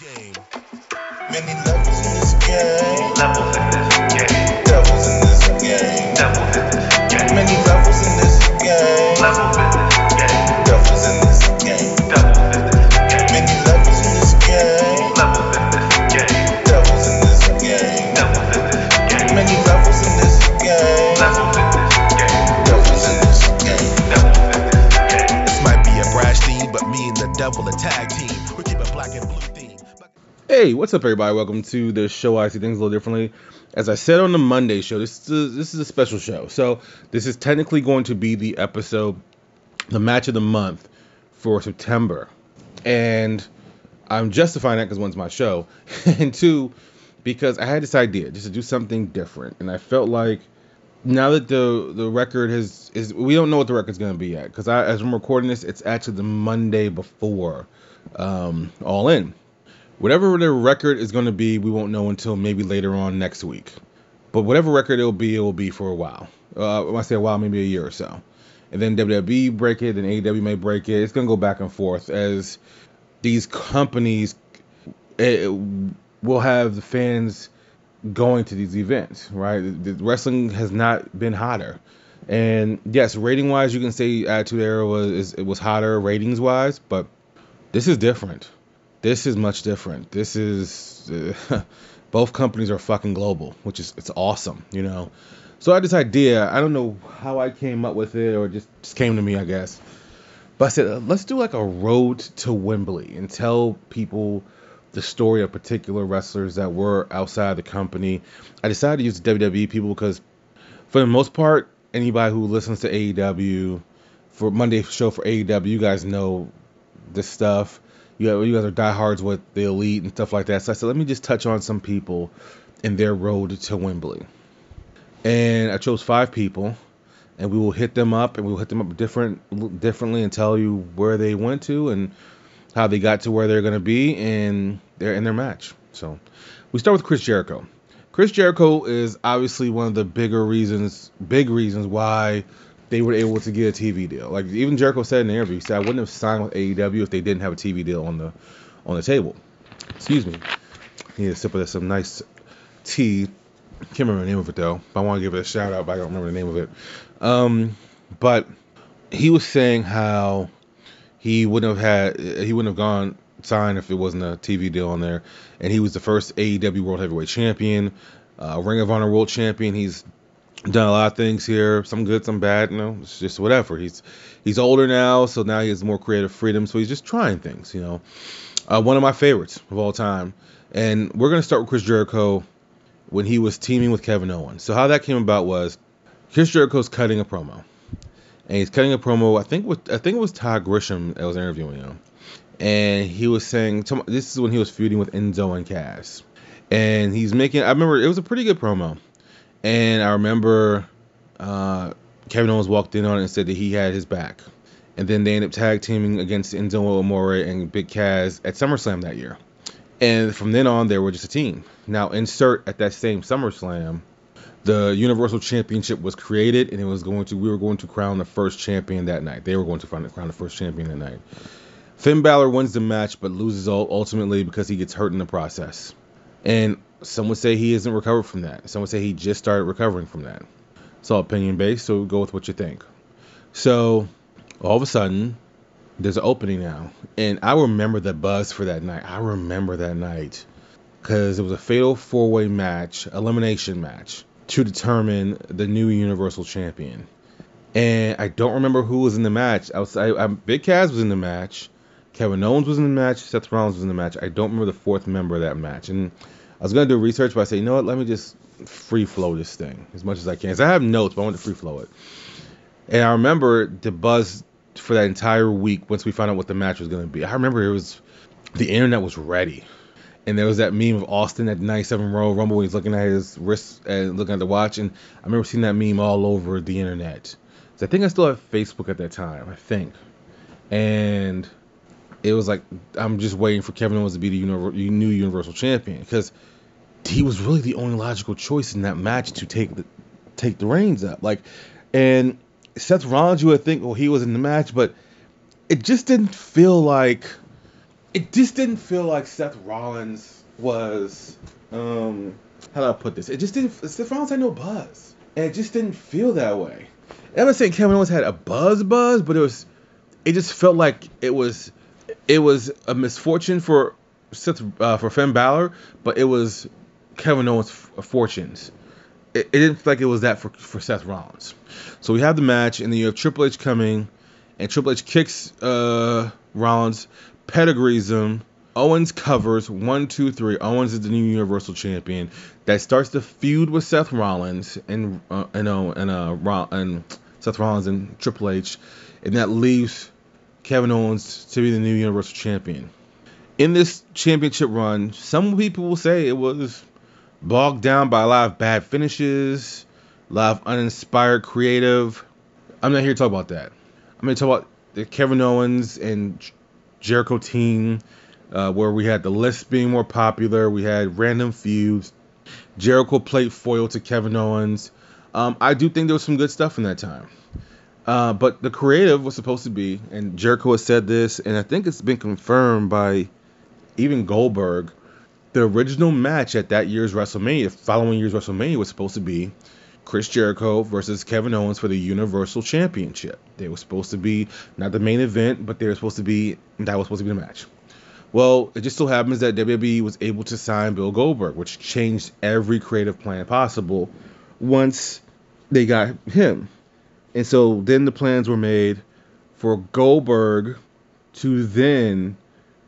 this game. Many levels in this game. Levels in this game. Devils in this game. Devils in this game. Many levels in this game. Levels in this game. Devils in this game. Devils in this game. Many levels in this game. Levels in this game. Devils in this game. Devils in this game. Many levels in this game. Levels in this game. Devils in this game. Devils in this game. This might be a brash theme, but me and the devil a tag team. Hey, what's up, everybody? Welcome to the show. I see things a little differently. As I said on the Monday show, this is a, this is a special show. So this is technically going to be the episode, the match of the month for September, and I'm justifying that because one's my show, and two, because I had this idea just to do something different, and I felt like now that the the record has is we don't know what the record's to be yet because I as I'm recording this, it's actually the Monday before um, All In. Whatever the record is going to be, we won't know until maybe later on next week. But whatever record it will be, it will be for a while. Uh, when I say a while, maybe a year or so. And then WWE break it, then AEW may break it. It's going to go back and forth as these companies eh, will have the fans going to these events, right? The wrestling has not been hotter. And yes, rating wise, you can say Attitude Era was it was hotter ratings wise, but this is different. This is much different. This is uh, both companies are fucking global, which is it's awesome, you know. So I had this idea. I don't know how I came up with it, or just just came to me, I guess. But I said, uh, let's do like a road to Wembley and tell people the story of particular wrestlers that were outside the company. I decided to use the WWE people because, for the most part, anybody who listens to AEW for Monday show for AEW, you guys know this stuff. You guys, you guys are diehards with the elite and stuff like that. So I said, let me just touch on some people in their road to Wembley. And I chose five people, and we will hit them up, and we will hit them up different, differently, and tell you where they went to and how they got to where they're going to be in their in their match. So we start with Chris Jericho. Chris Jericho is obviously one of the bigger reasons, big reasons why they were able to get a TV deal. Like even Jericho said in the interview, he said I wouldn't have signed with AEW if they didn't have a TV deal on the on the table. Excuse me. Need a sip of some nice tea. Can't remember the name of it though. but I want to give it a shout out, but I don't remember the name of it. Um, but he was saying how he wouldn't have had he wouldn't have gone signed if it wasn't a TV deal on there. And he was the first AEW World Heavyweight Champion, uh, Ring of Honor World Champion. He's done a lot of things here, some good, some bad. You know, it's just whatever. He's he's older now, so now he has more creative freedom. So he's just trying things. You know, uh, one of my favorites of all time. And we're gonna start with Chris Jericho when he was teaming with Kevin Owens. So how that came about was Chris Jericho's cutting a promo, and he's cutting a promo. I think with I think it was Todd Grisham that was interviewing him, and he was saying this is when he was feuding with Enzo and Cass, and he's making. I remember it was a pretty good promo, and I remember uh, Kevin Owens walked in on it and said that he had his back, and then they ended up tag teaming against Enzo Amore and Big Cass at SummerSlam that year, and from then on they were just a team. Now insert at that same SummerSlam the Universal Championship was created, and it was going to we were going to crown the first champion that night. They were going to crown the first champion that night. Finn Balor wins the match, but loses ultimately because he gets hurt in the process. And some would say he isn't recovered from that. Some would say he just started recovering from that. It's all opinion based, so go with what you think. So all of a sudden, there's an opening now, and I remember the buzz for that night. I remember that night because it was a fatal four-way match, elimination match to determine the new Universal Champion. And I don't remember who was in the match. I was, I, I, Big Cass was in the match. Kevin Owens was in the match. Seth Rollins was in the match. I don't remember the fourth member of that match. And was gonna do research, but I said, you know what? Let me just free flow this thing as much as I can. So I have notes, but I want to free flow it. And I remember the buzz for that entire week once we found out what the match was gonna be. I remember it was the internet was ready and there was that meme of Austin at the 97 Royal Rumble when he's looking at his wrist and looking at the watch and I remember seeing that meme all over the internet. So I think I still have Facebook at that time, I think. And it was like I'm just waiting for Kevin Owens to be the new Universal Champion because he was really the only logical choice in that match to take the take the reins up. Like and Seth Rollins you would think well he was in the match but it just didn't feel like it just didn't feel like Seth Rollins was um how do I put this? It just didn't Seth Rollins had no buzz. And it just didn't feel that way. I'm not saying Kevin Owens had a buzz buzz, but it was it just felt like it was it was a misfortune for Seth uh, for Finn Balor, but it was Kevin Owens' f- fortunes. It, it didn't feel like it was that for, for Seth Rollins. So we have the match, and then you have Triple H coming, and Triple H kicks uh, Rollins, pedigrees him. Owens covers one, two, three. Owens is the new Universal Champion. That starts the feud with Seth Rollins and uh, and uh, and uh, Ro- and Seth Rollins and Triple H, and that leaves Kevin Owens to be the new Universal Champion. In this championship run, some people will say it was bogged down by a lot of bad finishes, a lot of uninspired creative. I'm not here to talk about that. I'm going to talk about the Kevin Owens and Jericho team, uh, where we had the list being more popular, we had random feuds. Jericho played foil to Kevin Owens. Um, I do think there was some good stuff in that time. Uh, but the creative was supposed to be, and Jericho has said this, and I think it's been confirmed by even Goldberg. The original match at that year's WrestleMania, following year's WrestleMania, was supposed to be Chris Jericho versus Kevin Owens for the Universal Championship. They were supposed to be not the main event, but they were supposed to be that was supposed to be the match. Well, it just so happens that WWE was able to sign Bill Goldberg, which changed every creative plan possible once they got him. And so then the plans were made for Goldberg to then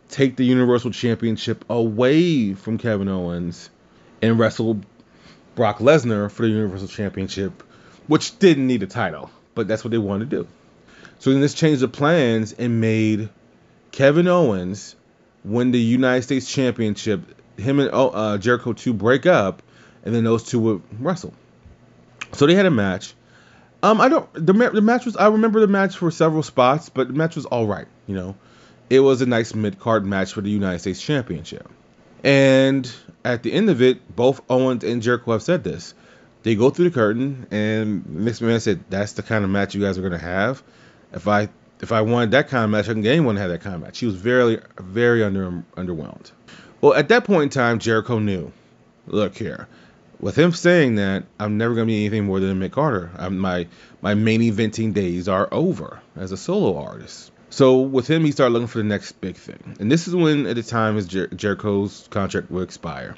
take the Universal Championship away from Kevin Owens and wrestle Brock Lesnar for the Universal Championship, which didn't need a title, but that's what they wanted to do. So then this changed the plans and made Kevin Owens win the United States Championship. Him and uh, Jericho two break up, and then those two would wrestle. So they had a match. Um, I don't. The, the match was. I remember the match for several spots, but the match was all right. You know, it was a nice mid card match for the United States Championship. And at the end of it, both Owens and Jericho have said this. They go through the curtain, and Vince McMahon said, "That's the kind of match you guys are gonna have. If I if I wanted that kind of match, I can get anyone to have that kind of match." He was very very under underwhelmed. Well, at that point in time, Jericho knew. Look here, with him saying that, I'm never gonna be anything more than a mid carder. I'm, my my main eventing days are over as a solo artist. So with him, he started looking for the next big thing, and this is when, at the time, his Jer- Jericho's contract would expire.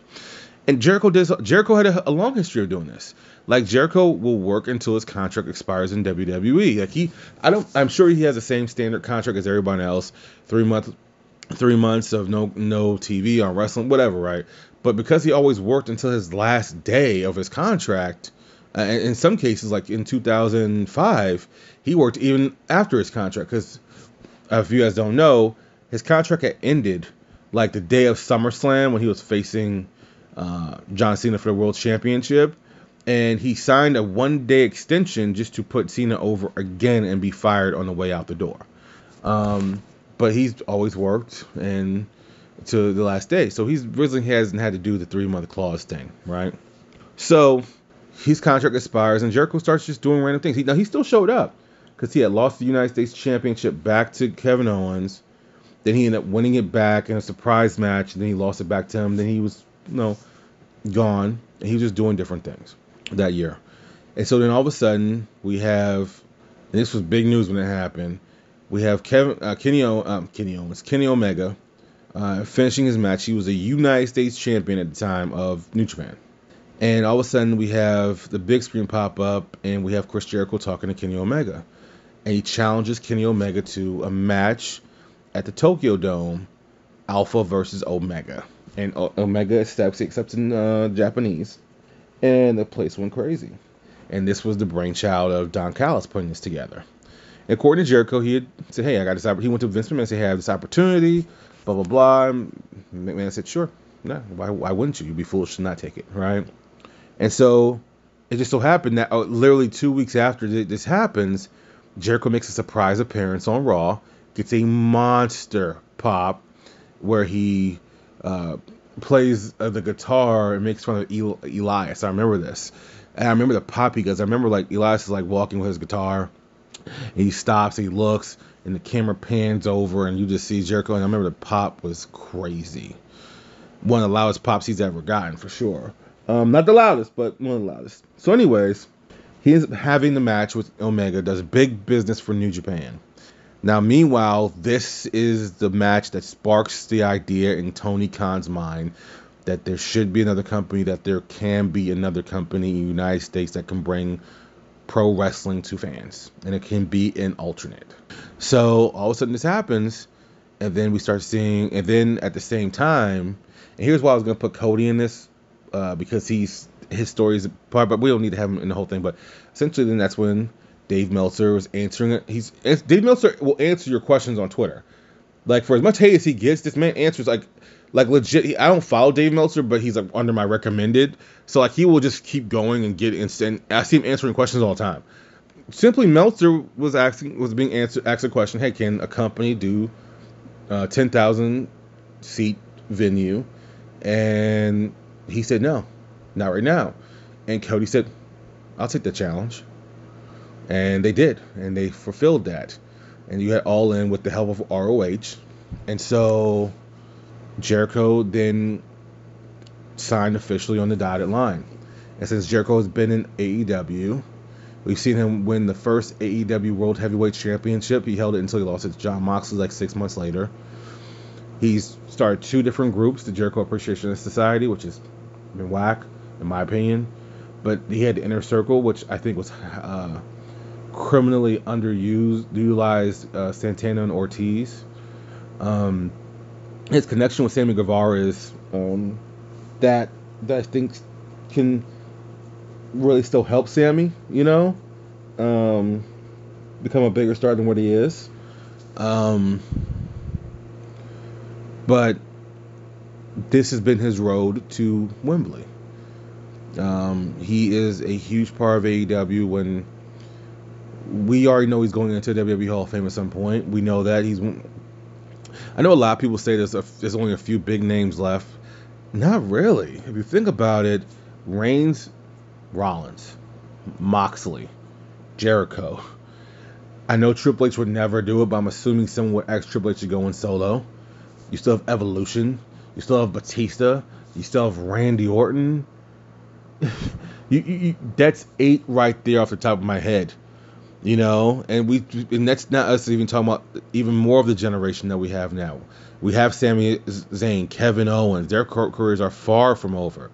And Jericho does. Jericho had a, a, long history of doing this. Like Jericho will work until his contract expires in WWE. Like he, I don't. I'm sure he has the same standard contract as everybody else. Three months, three months of no no TV on wrestling, whatever, right? But because he always worked until his last day of his contract, uh, in some cases, like in 2005, he worked even after his contract because if you guys don't know, his contract had ended like the day of SummerSlam when he was facing uh, John Cena for the World Championship. And he signed a one day extension just to put Cena over again and be fired on the way out the door. Um, but he's always worked and to the last day. So he's really hasn't had to do the three month clause thing, right? So his contract expires and Jericho starts just doing random things. He, now he still showed up because he had lost the United States Championship back to Kevin Owens. Then he ended up winning it back in a surprise match. Then he lost it back to him. Then he was, you know, gone. And he was just doing different things that year. And so then all of a sudden we have, this was big news when it happened. We have Kevin, uh, Kenny, o, um, Kenny Owens, Kenny Omega, uh, finishing his match. He was a United States champion at the time of New Japan. And all of a sudden we have the big screen pop up, and we have Chris Jericho talking to Kenny Omega and he challenges Kenny Omega to a match at the Tokyo Dome, Alpha versus Omega. And o- Omega accepts, accepts in uh, Japanese, and the place went crazy. And this was the brainchild of Don Callis putting this together. And according to Jericho, he had said, "Hey, I got this." Opportunity. He went to Vince McMahon and said, "Hey, I have this opportunity." Blah blah blah. And McMahon said, "Sure, no, why, why wouldn't you? You'd be foolish to not take it, right?" And so it just so happened that uh, literally two weeks after this happens, Jericho makes a surprise appearance on Raw, gets a monster pop where he uh, plays uh, the guitar and makes fun of El- Elias. I remember this. And I remember the pop he does. I remember like Elias is like walking with his guitar he stops, he looks, and the camera pans over, and you just see Jericho. And I remember the pop was crazy. One of the loudest pops he's ever gotten, for sure. Um, not the loudest, but one of the loudest. So, anyways, he ends up having the match with Omega, does big business for New Japan. Now, meanwhile, this is the match that sparks the idea in Tony Khan's mind that there should be another company, that there can be another company in the United States that can bring pro wrestling to fans, and it can be an alternate. So all of a sudden this happens, and then we start seeing, and then at the same time, and here's why I was gonna put Cody in this, uh, because he's his stories part, but we don't need to have him in the whole thing. But essentially, then that's when Dave Meltzer was answering it. He's Dave Meltzer will answer your questions on Twitter. Like for as much hate as he gets, this man answers like like legit. He, I don't follow Dave Meltzer, but he's like under my recommended. So like he will just keep going and get instant. I see him answering questions all the time. Simply Meltzer was asking was being answered asked a question. Hey, can a company do uh, ten thousand seat venue? And he said no, not right now. And Cody said, I'll take the challenge. And they did, and they fulfilled that. And you had all in with the help of ROH. And so Jericho then signed officially on the dotted line. And since Jericho has been in AEW, we've seen him win the first AEW World Heavyweight Championship. He held it until he lost it to Jon Moxley like six months later. He's started two different groups, the Jericho Appreciation Society, which has been whack, in my opinion. But he had the Inner Circle, which I think was uh, criminally underused, utilized uh, Santana and Ortiz. Um, his connection with Sammy Guevara is um, that that I think can really still help Sammy, you know, um, become a bigger star than what he is. Um, but this has been his road to Wembley. Um, he is a huge part of AEW when we already know he's going into WWE Hall of Fame at some point. We know that he's. I know a lot of people say there's a, there's only a few big names left. Not really. If you think about it, Reigns, Rollins, Moxley, Jericho. I know Triple H would never do it, but I'm assuming someone would ask Triple H to go in solo. You still have Evolution. You still have Batista. You still have Randy Orton. you, you, that's eight right there off the top of my head. You know, and we and that's not us even talking about even more of the generation that we have now. We have Sami Zayn, Kevin Owens. Their careers are far from over.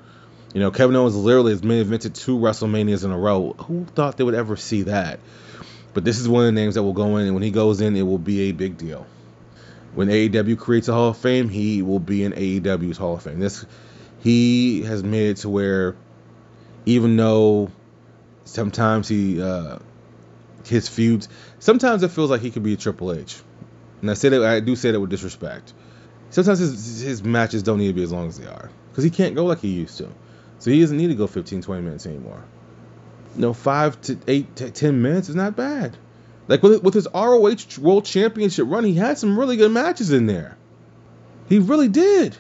You know, Kevin Owens literally has main evented two WrestleManias in a row. Who thought they would ever see that? But this is one of the names that will go in, and when he goes in, it will be a big deal. When AEW creates a Hall of Fame, he will be in AEW's Hall of Fame. This he has made it to where even though sometimes he uh, his feuds, sometimes it feels like he could be a Triple H. And I say that I do say that with disrespect. Sometimes his his matches don't need to be as long as they are because he can't go like he used to. So he doesn't need to go 15, 20 minutes anymore. You No, five to eight to ten minutes is not bad. Like with with his ROH World Championship run, he had some really good matches in there. He really did.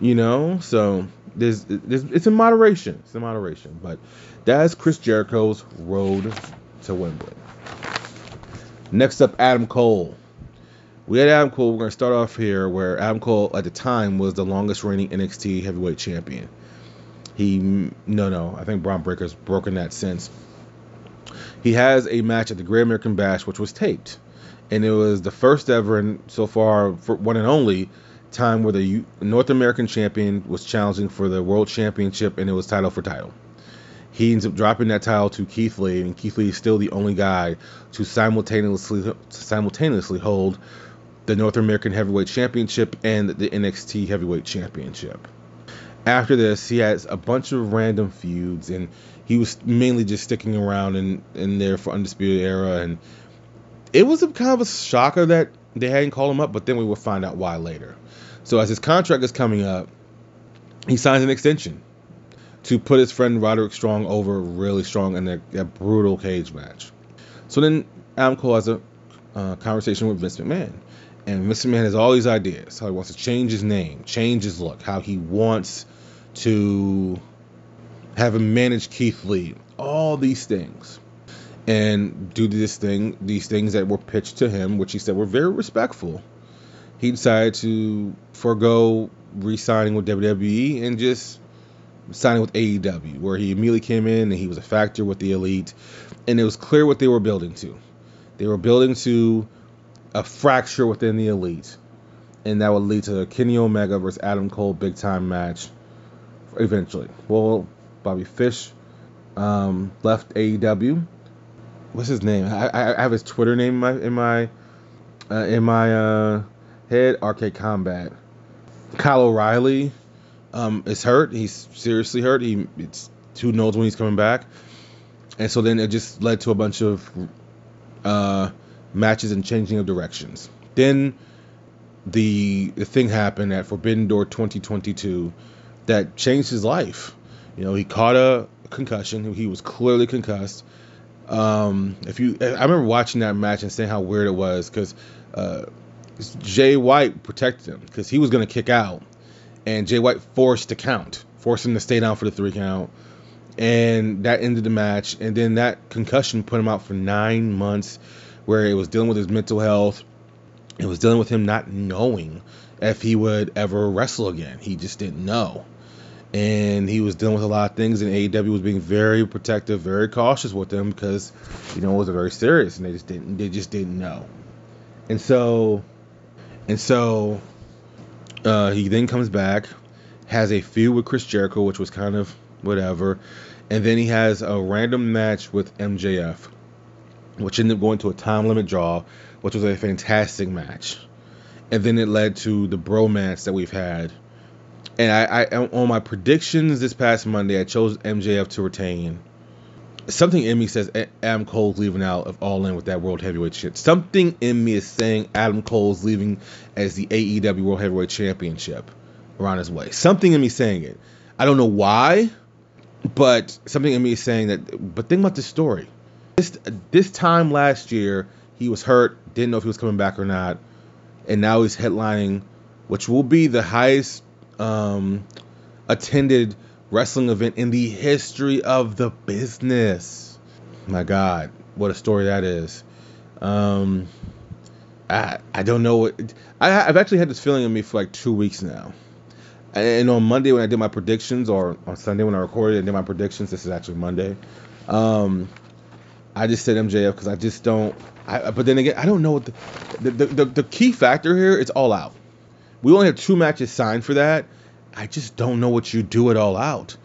You know, so there's, there's it's in moderation. It's in moderation, but that's Chris Jericho's road to Wembley. Next up, Adam Cole. We had Adam Cole. We're going to start off here where Adam Cole at the time was the longest reigning NXT heavyweight champion. He, no, no, I think Bron Breakker's broken that since. He has a match at the Great American Bash, which was taped. And it was the first ever and so far, for one and only, time where the North American champion was challenging for the world championship and it was title for title. He ends up dropping that title to Keith Lee, and Keith Lee is still the only guy to simultaneously simultaneously hold the North American Heavyweight Championship and the NXT Heavyweight Championship. After this, he has a bunch of random feuds, and he was mainly just sticking around in, in there for Undisputed Era, and it was a kind of a shocker that they hadn't called him up, but then we will find out why later. So as his contract is coming up, he signs an extension to put his friend Roderick Strong over really strong in a, a brutal cage match. So then Adam Cole has a uh, conversation with Vince McMahon. And Vince McMahon has all these ideas how he wants to change his name, change his look, how he wants to have him manage Keith Lee, all these things. And do this thing, these things that were pitched to him, which he said were very respectful, he decided to forego re-signing with WWE and just signing with AEW, where he immediately came in and he was a factor with the Elite, and it was clear what they were building to. They were building to a fracture within the Elite, and that would lead to a Kenny Omega versus Adam Cole big time match eventually. Well, Bobby Fish um, left AEW. What's his name? I, I, I have his Twitter name in my in my uh, in my uh, head. Arcade Combat. Kyle O'Reilly um, is hurt. He's seriously hurt. He it's who knows when he's coming back. And so then it just led to a bunch of uh, matches and changing of directions. Then the the thing happened at Forbidden Door 2022 that changed his life. You know, he caught a concussion. He was clearly concussed. Um, if you, I remember watching that match and saying how weird it was because uh, Jay White protected him because he was going to kick out, and Jay White forced the count, forced him to stay down for the three count, and that ended the match. And then that concussion put him out for nine months, where it was dealing with his mental health. It was dealing with him not knowing if he would ever wrestle again. He just didn't know and he was dealing with a lot of things, and AEW was being very protective, very cautious with him because you know it was very serious, and they just didn't they just didn't know, and so and so uh, he then comes back, has a feud with Chris Jericho, which was kind of whatever, and then he has a random match with MJF, which ended up going to a time limit draw, which was a fantastic match, and then it led to the bromance that we've had and I, I on my predictions this past Monday, I chose MJF to retain. Something in me says Adam Cole's leaving out of All In with that World Heavyweight shit. Something in me is saying Adam Cole's leaving as the AEW World Heavyweight Championship around his way. Something in me saying it. I don't know why, but something in me is saying that. But think about this story. This this time last year, he was hurt, didn't know if he was coming back or not, and now he's headlining, which will be the highest um, attended wrestling event in the history of the business. My God, what a story that is. Um, I I don't know what I I've actually had this feeling in me for like two weeks now. And on Monday when I did my predictions, or on Sunday when I recorded and did my predictions, this is actually Monday. Um, I just said MJF because I just don't. I, but then again, I don't know what the the, the the key factor here is all out. We only have two matches signed for that. I just don't know what you do it all out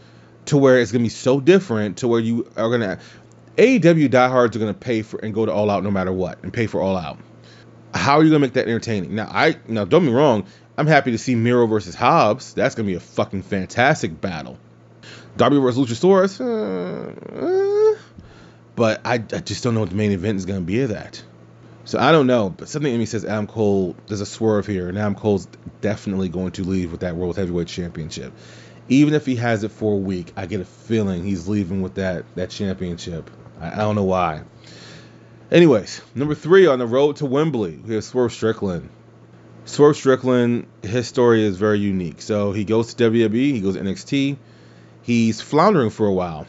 to where it's gonna be so different to where you are gonna AEW diehards are gonna pay for and go to all out no matter what and pay for all out. How are you gonna make that entertaining? Now I now don't be wrong, I'm happy to see Miro versus Hobbs. That's gonna be a fucking fantastic battle. Darby versus Luchasaurus, uh, uh, but I, I just don't know what the main event is gonna be of that. So I don't know, but something in me says Adam Cole. There's a swerve here, and Adam Cole's definitely going to leave with that World Heavyweight Championship. Even if he has it for a week, I get a feeling he's leaving with that that championship. I, I don't know why. Anyways, number three on the road to Wembley, we have Swerve Strickland. Swerve Strickland, his story is very unique. So he goes to WWE, he goes to NXT, he's floundering for a while,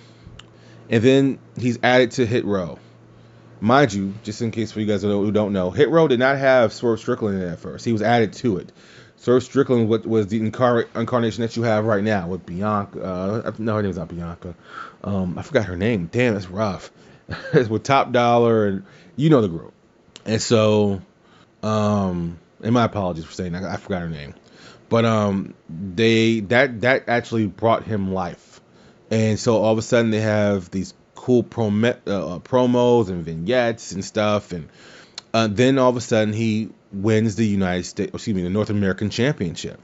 and then he's added to Hit Row mind you, just in case for you guys who don't know, Hit Row did not have Swerve Strickland in it at first. He was added to it. Swerve Strickland was the incar- incarnation that you have right now with Bianca. Uh, no, her name's not Bianca. Um, I forgot her name. Damn, that's rough. with Top Dollar and you know the group. And so, um, and my apologies for saying that. I forgot her name. But um, they that that actually brought him life. And so all of a sudden they have these cool prom- uh, promos and vignettes and stuff. And uh, then all of a sudden he wins the United States, excuse me, the North American Championship,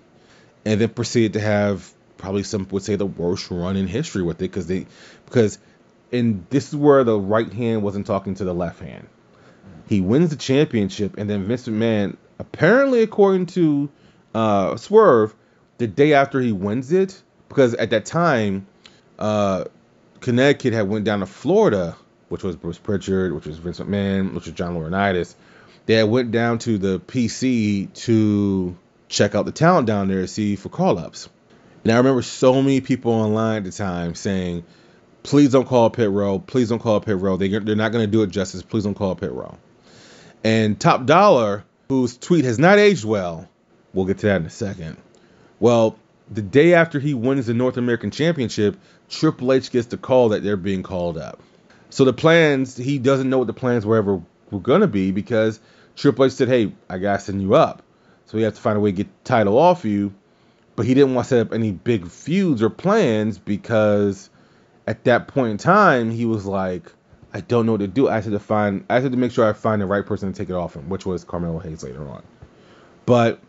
and then proceeded to have probably some would say the worst run in history with it because they because and this is where the right hand wasn't talking to the left hand. He wins the championship, and then Vince McMahon, apparently according to uh, Swerve, the day after he wins it, because at that time, uh, Connecticut had went down to Florida, which was Bruce Pritchard, which was Vince McMahon, which was John Laurinaitis. They had went down to the PC to check out the talent down there see for call ups. And I remember so many people online at the time saying, please don't call it Hit Row. Please don't call it Hit Row. They, they're not going to do it justice. Please don't call it Hit Row. And Top Dollar, whose tweet has not aged well, we'll get to that in a second. Well, the day after he wins the North American Championship, Triple H gets the call that they're being called up. So the plans, he doesn't know what the plans were ever were going to be because Triple H said, hey, I got to send you up. So we have to find a way to get the title off you. But he didn't want to set up any big feuds or plans because at that point in time, he was like, I don't know what to do. I had to find, I had to make sure I find the right person to take it off him, which was Carmelo Hayes later on. But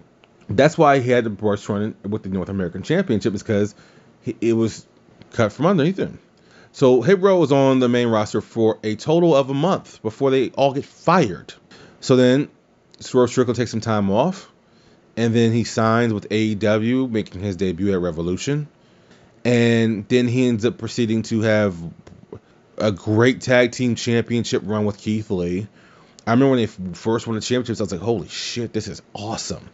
that's why he had the brush run with the North American Championship is because it was cut from underneath him. So Hit Row was on the main roster for a total of a month before they all get fired. So then Swerve Strickland takes some time off, and then he signs with AEW, making his debut at Revolution. And then he ends up proceeding to have a great tag team championship run with Keith Lee. I remember when they first won the championships, I was like, holy shit, this is awesome.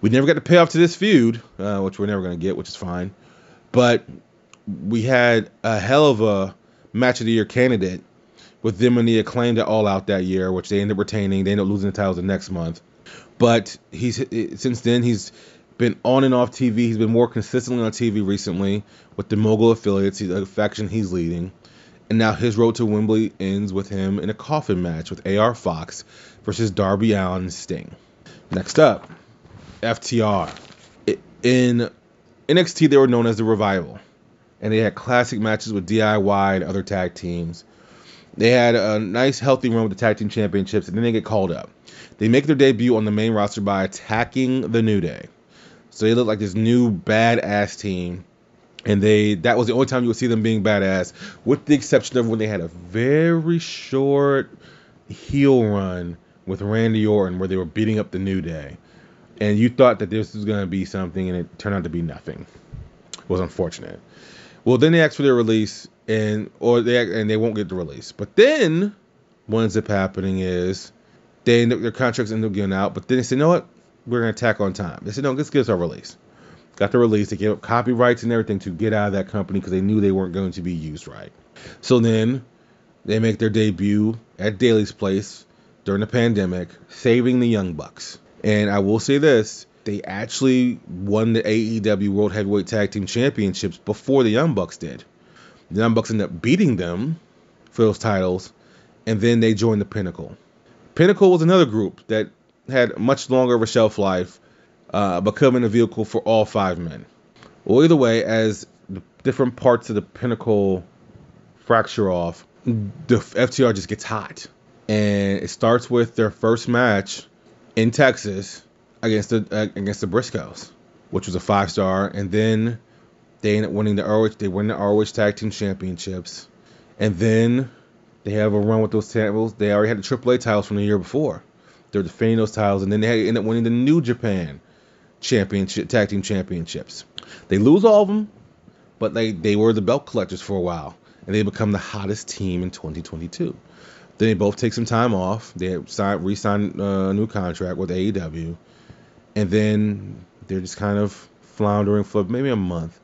We never got to pay off to this feud, uh, which we're never going to get, which is fine. But we had a hell of a match of the year candidate with them and the acclaimed at All Out that year, which they ended up retaining. They ended up losing the titles the next month. But he's since then he's been on and off TV. He's been more consistently on TV recently with the Mogul affiliates, the faction he's leading. And now his road to Wembley ends with him in a coffin match with AR Fox versus Darby Allin and Sting. Next up, FTR. In NXT, they were known as the Revival, and they had classic matches with DIY and other tag teams. They had a nice, healthy run with the tag team championships, and then they get called up. They make their debut on the main roster by attacking the New Day. So they look like this new badass team, and they that was the only time you would see them being badass, with the exception of when they had a very short heel run with Randy Orton, where they were beating up the New Day and you thought that this was going to be something and it turned out to be nothing. It was unfortunate. Well, then they ask for their release and or they and they won't get the release. But then what ends up happening is they end up, their contracts end up getting out. But then they said, you know what? We're to attack on time. They said, no, let's give us our release. Got the release. They gave up copyrights and everything to get out of that company because they knew they weren't going to be used right. So then they make their debut at Daily's Place during the pandemic, saving the Young Bucks. And I will say this they actually won the AEW World Heavyweight Tag Team Championships before the Young Bucks did. The Young Bucks ended up beating them for those titles, and then they joined the Pinnacle. Pinnacle was another group that had much longer of a shelf life, uh, becoming a vehicle for all five men. Well, either way, as different parts of the Pinnacle fracture off, the FTR just gets hot. And it starts with their first match in Texas against the uh, against the Briscoes, which was a five star, and then they end up winning the ROH. They win the ROH Tag Team Championships, and then they have a run with those titles. They already had the AAA titles from the year before. They're defending those titles, and then they end up winning the New Japan Championship Tag Team Championships. They lose all of them, but they they were the belt collectors for a while, and they become the hottest team in 2022. Then they both take some time off. They signed, re-signed uh, a new contract with AEW, and then they're just kind of floundering for maybe a month.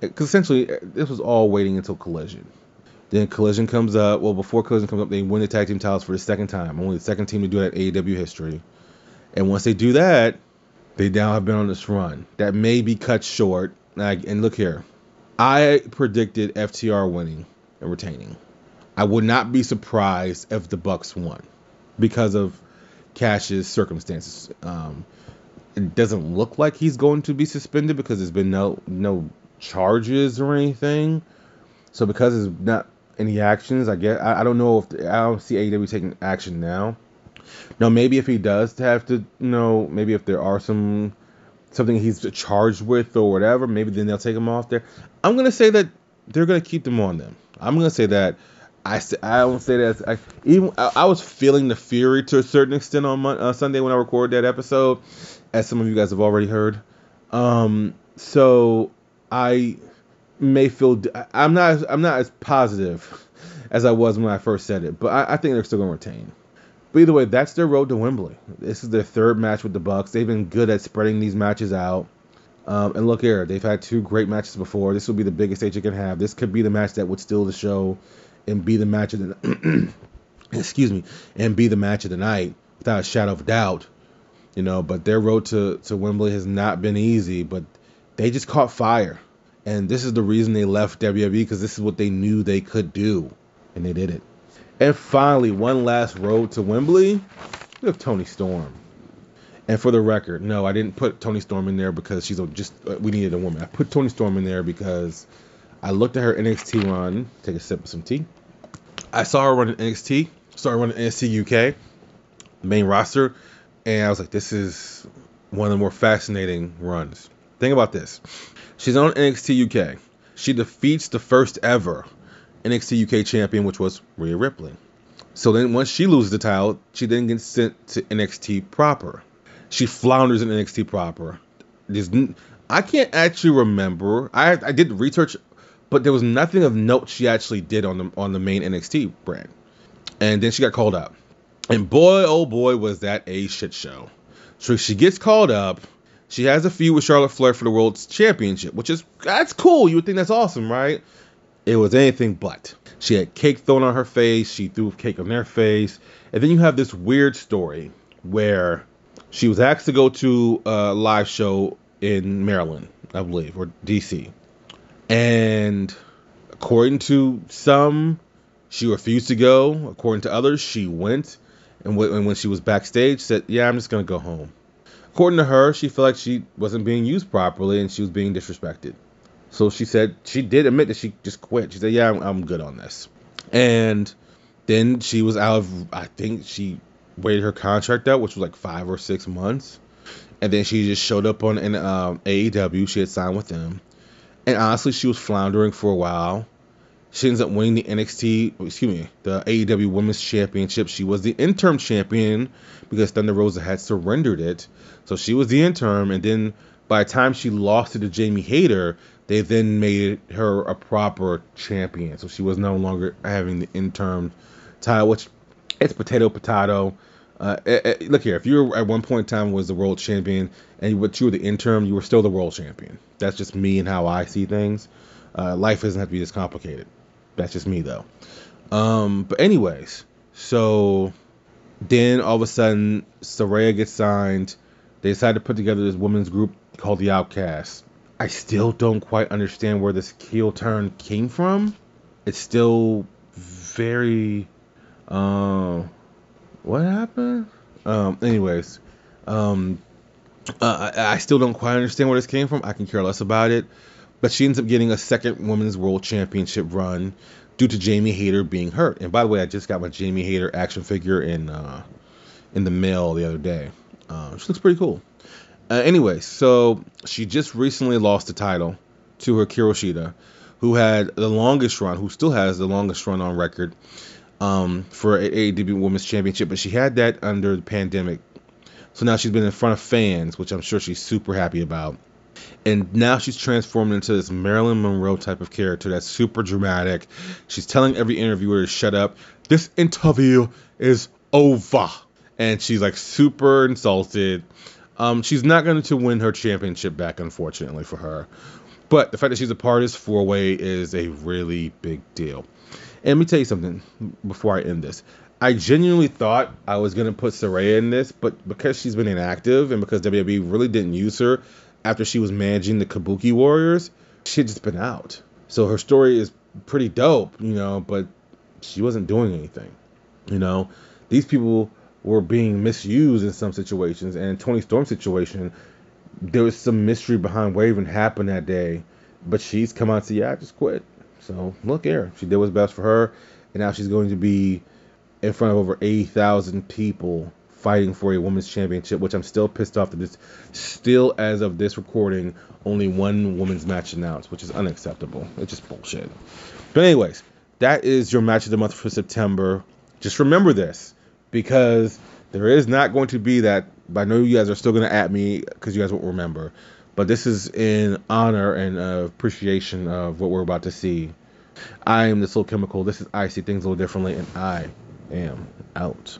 Because essentially, uh, this was all waiting until Collision. Then Collision comes up. Well, before Collision comes up, they win the tag team titles for the second time. Only the second team to do that AEW history. And once they do that, they now have been on this run that may be cut short. And look here, I predicted FTR winning and retaining. I would not be surprised if the Bucks won because of Cash's circumstances. Um, it doesn't look like he's going to be suspended because there's been no no charges or anything. So because there's not any actions, I guess I, I don't know if I don't see AEW taking action now. Now maybe if he does have to, you know, maybe if there are some something he's charged with or whatever, maybe then they'll take him off there. I'm gonna say that they're gonna keep them on them. I'm gonna say that I I don't say that. I, even I, I, was feeling the fury to a certain extent on uh, Sunday when I recorded that episode, as some of you guys have already heard. Um, so I may feel I'm not I'm not as positive as I was when I first said it, but I, I think they're still going to retain. But either way, that's their road to Wembley. This is their third match with the Bucks. They've been good at spreading these matches out. Um, and look here, they've had two great matches before. This will be the biggest stage you can have. This could be the match that would steal the show and be the match of the excuse me and be the match of the night without a shadow of doubt. You know, but their road to to Wembley has not been easy. But they just caught fire, and this is the reason they left WWE because this is what they knew they could do, and they did it. And finally, one last road to Wembley. We have Toni Storm. And for the record, no, I didn't put Toni Storm in there because she's a, just uh, we needed a woman. I put Toni Storm in there because I looked at her NXT run. Take a sip of some tea. I saw her running NXT. Started running NXT UK, main roster, and I was like, this is one of the more fascinating runs. Think about this. She's on NXT UK. She defeats the first ever NXT UK champion, which was Rhea Ripley. So then once she loses the title, she then gets sent to NXT proper. She flounders in NXT proper. There's, I can't actually remember. I I did research, but there was nothing of note she actually did on the on the main NXT brand. And then she got called up. And boy, oh boy, was that a shit show. So she gets called up. She has a feud with Charlotte Flair for the World's Championship, which is that's cool. You would think that's awesome, right? It was anything but. She had cake thrown on her face. She threw cake on their face. And then you have this weird story where she was asked to go to a live show in Maryland, I believe, or DC. And according to some, she refused to go. According to others, she went. And and when she was backstage, said, "Yeah, I'm just gonna go home." According to her, she felt like she wasn't being used properly and she was being disrespected. So she said she did admit that she just quit. She said, "Yeah, I'm, I'm good on this." And then she was out of. I think she waited her contract out, which was like five or six months, and then she just showed up on an um, AEW. She had signed with them, and honestly, she was floundering for a while. She ends up winning the NXT, excuse me, the AEW Women's Championship. She was the interim champion because Thunder Rosa had surrendered it, so she was the interim. And then by the time she lost it to Jamie Hayter, they then made her a proper champion. So she was no longer having the interim title, which it's potato potato. Uh, eh, eh, look here, if you were at one point in time was the world champion and what you were the interim, you were still the world champion. That's just me and how I see things. Uh, life doesn't have to be this complicated. That's just me though. Um, but anyways, so then all of a sudden Saraya gets signed. They decide to put together this women's group called the Outcasts. I still don't quite understand where this heel turn came from. It's still very uh, what happened? Um, anyways, um, uh, I, I still don't quite understand where this came from. I can care less about it. But she ends up getting a second women's world championship run due to Jamie Hayter being hurt. And by the way, I just got my Jamie Hayter action figure in uh, in the mail the other day. Uh, she looks pretty cool. Uh, anyway, so she just recently lost the title to her Shida, who had the longest run, who still has the longest run on record um, for AEW Women's Championship, but she had that under the pandemic. So now she's been in front of fans, which I'm sure she's super happy about. And now she's transformed into this Marilyn Monroe type of character that's super dramatic. She's telling every interviewer to shut up. This interview is over. And she's like super insulted. Um, she's not going to win her championship back, unfortunately for her. But the fact that she's a part of this four way is a really big deal. And let me tell you something before I end this. I genuinely thought I was gonna put Saraya in this, but because she's been inactive and because WWE really didn't use her after she was managing the Kabuki Warriors, she just been out. So her story is pretty dope, you know, but she wasn't doing anything. You know, these people were being misused in some situations, and Toni Storm's situation, there was some mystery behind what even happened that day. But she's come out and said, "Yeah, I just quit." So look here, she did what's best for her, and now she's going to be in front of over 80,000 people fighting for a women's championship, which I'm still pissed off that this still, as of this recording, only one women's match announced, which is unacceptable. It's just bullshit. But anyways, that is your match of the month for September. Just remember this, because there is not going to be that. But I know you guys are still going to at me because you guys won't remember. But this is in honor and uh, appreciation of what we're about to see. I am the Soul Chemical. This is I See Things a Little Differently, and I am out.